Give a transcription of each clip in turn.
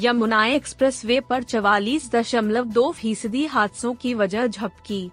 Yamuna express way पर चवालीस दशमलव दो फ़ीसदी हादसों की वजह झपकी।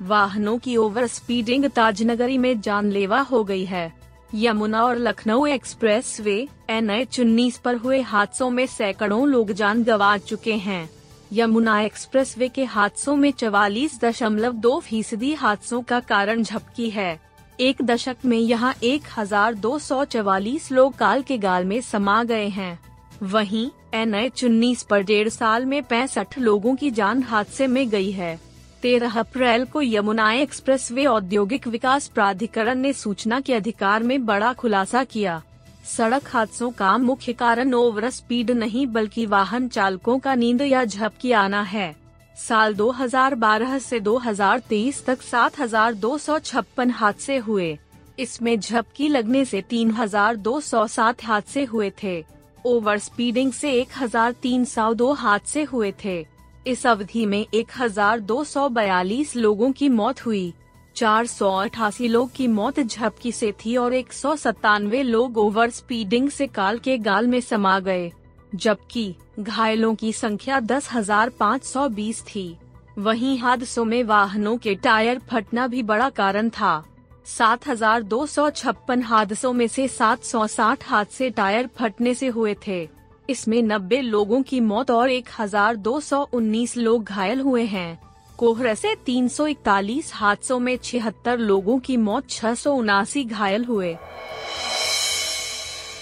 वाहनों की ओवर स्पीडिंग ताजनगरी में जानलेवा हो गई है। यमुना और Lucknow expressway N H उन्नीस पर हुए हादसों में सैकड़ों लोग जान गंवा चुके हैं। यमुना एक्सप्रेस वे के हादसों में चवालीस दशमलव दो फ़ीसदी हादसों का कारण झपकी है। एक दशक में यहाँ एक हज़ार दो सौ चवालीस लोग काल के गाल में समा गए हैं। वहीं एन एच उन्नीस पर डेढ़ साल में पैंसठ लोगों की जान हादसे में गई है। तेरह अप्रैल को यमुना एक्सप्रेस वे औद्योगिक विकास प्राधिकरण ने सूचना के अधिकार में बड़ा खुलासा किया। सड़क हादसों का मुख्य कारण ओवर स्पीड नहीं बल्कि वाहन चालकों का नींद या झपकी आना है। साल 2012 से 2023 तक 7,256 हादसे हुए। इसमें झपकी लगने से 3,207 हादसे हुए थे। ओवर स्पीडिंग से 1,302 हादसे हुए थे। इस अवधि में 1,242 लोगों की मौत हुई। चार सौ अठासी लोग की मौत झपकी से थी और एक सौ सतानवे लोग ओवर स्पीडिंग से काल के गाल में समा गए जबकि घायलों की संख्या दस हज़ार पाँच सौ बीस थी। वहीं हादसों में वाहनों के टायर फटना भी बड़ा कारण था। सात हज़ार दो सौ छप्पन हादसों में से सात सौ साठ हादसे टायर फटने से हुए थे। इसमें नब्बे लोगों की मौत और एक हज़ार दो सौ उन्नीस लोग घायल हुए हैं। कोहरे से तीन सौ इकतालीस हादसों में छिहत्तर लोगों की मौत, छह सौ उनासी घायल हुए।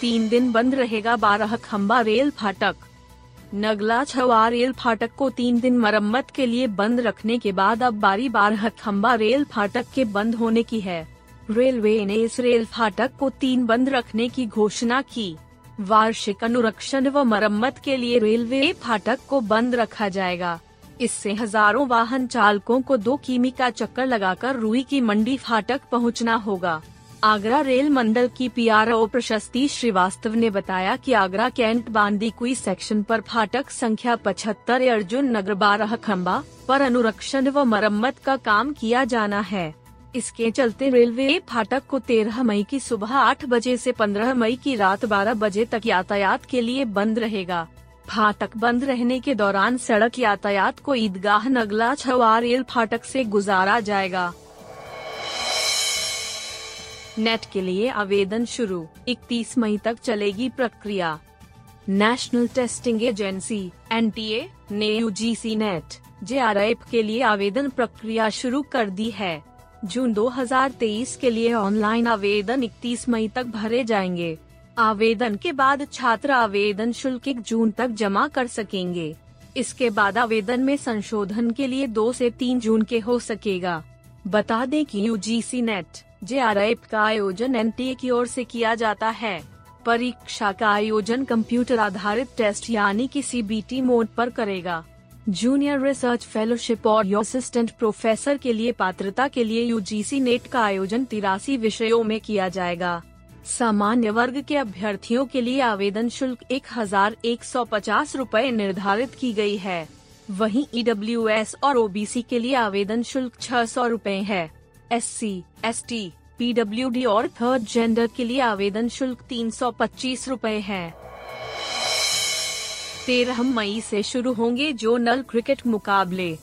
तीन दिन बंद रहेगा बारह खम्बा रेल फाटक। नगला छवा रेल फाटक को तीन दिन मरम्मत के लिए बंद रखने के बाद अब बारी बारह खम्बा रेल फाटक के बंद होने की है। रेलवे ने इस रेल फाटक को तीन बंद रखने की घोषणा की। वार्षिक अनुरक्षण व मरम्मत के लिए रेलवे फाटक को बंद रखा जाएगा। इससे हज़ारों वाहन चालकों को दो किमी का चक्कर लगाकर रुई की मंडी फाटक पहुँचना होगा। आगरा रेल मंडल की पीआरओ प्रशस्ति श्रीवास्तव ने बताया कि आगरा कैंट बांदीकुई सेक्शन पर फाटक संख्या पचहत्तर अर्जुन नगर बारह खम्बा पर अनुरक्षण व मरम्मत का काम किया जाना है। इसके चलते रेलवे फाटक को 13 मई की सुबह 8 बजे से 15 मई की रात 12 बजे तक यातायात के लिए बंद रहेगा। फाटक बंद रहने के दौरान सड़क यातायात को ईदगाह नगला छवा रेल फाटक से गुजारा जाएगा। नेट के लिए आवेदन शुरू। 31 मई तक चलेगी प्रक्रिया। नेशनल टेस्टिंग एजेंसी एनटीए ने यूजीसी नेट जेआरएफ के लिए आवेदन प्रक्रिया शुरू कर दी है। जून 2023 के लिए ऑनलाइन आवेदन 31 मई तक भरे जाएँगे। आवेदन के बाद छात्र आवेदन शुल्क एक जून तक जमा कर सकेंगे। इसके बाद आवेदन में संशोधन के लिए दो से तीन जून के हो सकेगा। बता दें कि यू नेट जेआरएफ का आयोजन एन की ओर से किया जाता है। परीक्षा का आयोजन कंप्यूटर आधारित टेस्ट यानी कि सीबीटी मोड पर करेगा। जूनियर रिसर्च फेलोशिप और असिस्टेंट प्रोफेसर के लिए पात्रता के लिए यूजीसी नेट का आयोजन तिरासी विषयों में किया जाएगा। सामान्य वर्ग के अभ्यर्थियों के लिए आवेदन शुल्क एक हज़ार एक सौ पचास रूपए निर्धारित की गई है। वहीं e और ओबीसी के लिए आवेदन शुल्क छह सौ रूपए है। S C S T PW और थर्ड जेंडर के लिए आवेदन शुल्क तीन सौ पच्चीस रूपए है। तेरह मई से शुरू होंगे जोनल क्रिकेट मुकाबले।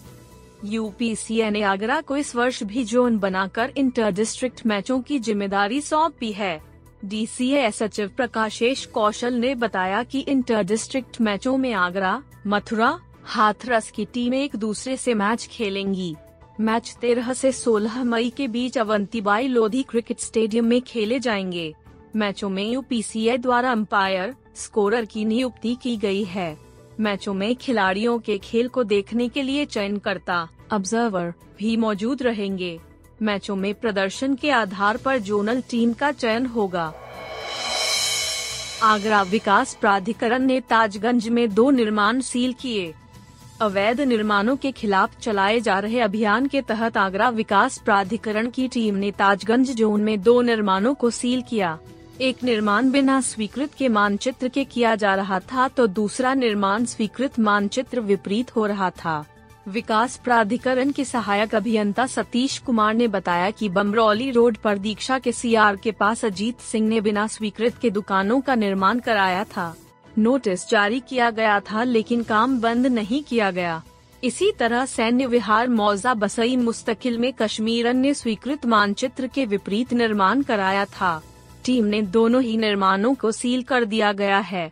यूपीसीए ने आगरा को इस वर्ष भी जोन बनाकर इंटर डिस्ट्रिक्ट मैचों की ज़िम्मेदारी सौंपी है। डी डीसीए सचिव प्रकाशेश कौशल ने बताया कि इंटर डिस्ट्रिक्ट मैचों में आगरा, मथुरा, हाथरस की टीम एक दूसरे से मैच खेलेंगी। मैच तेरह से 16 मई के बीच अवंतीबाई लोधी क्रिकेट स्टेडियम में खेले जाएँगे। मैचों में यूपीसीए द्वारा अंपायर, स्कोरर की नियुक्ति की गई है। मैचों में खिलाड़ियों के खेल को देखने के लिए चयनकर्ता ऑब्जर्वर भी मौजूद रहेंगे। मैचों में प्रदर्शन के आधार पर जोनल टीम का चयन होगा। आगरा विकास प्राधिकरण ने ताजगंज में दो निर्माण सील किए। अवैध निर्माणों के खिलाफ चलाए जा रहे अभियान के तहत आगरा विकास प्राधिकरण की टीम ने ताजगंज जोन में दो निर्माणों को सील किया। एक निर्माण बिना स्वीकृत के मानचित्र के किया जा रहा था तो दूसरा निर्माण स्वीकृत मानचित्र विपरीत हो रहा था। विकास प्राधिकरण के सहायक अभियंता सतीश कुमार ने बताया कि बमरौली रोड पर दीक्षा के सीआर के पास अजीत सिंह ने बिना स्वीकृत के दुकानों का निर्माण कराया था। नोटिस जारी किया गया था लेकिन काम बंद नहीं किया गया। इसी तरह सैन्य विहार मौजा बसई मुस्तकिल में कश्मीरन ने स्वीकृत मानचित्र के विपरीत निर्माण कराया था। टीम ने दोनों ही निर्माणों को सील कर दिया गया है।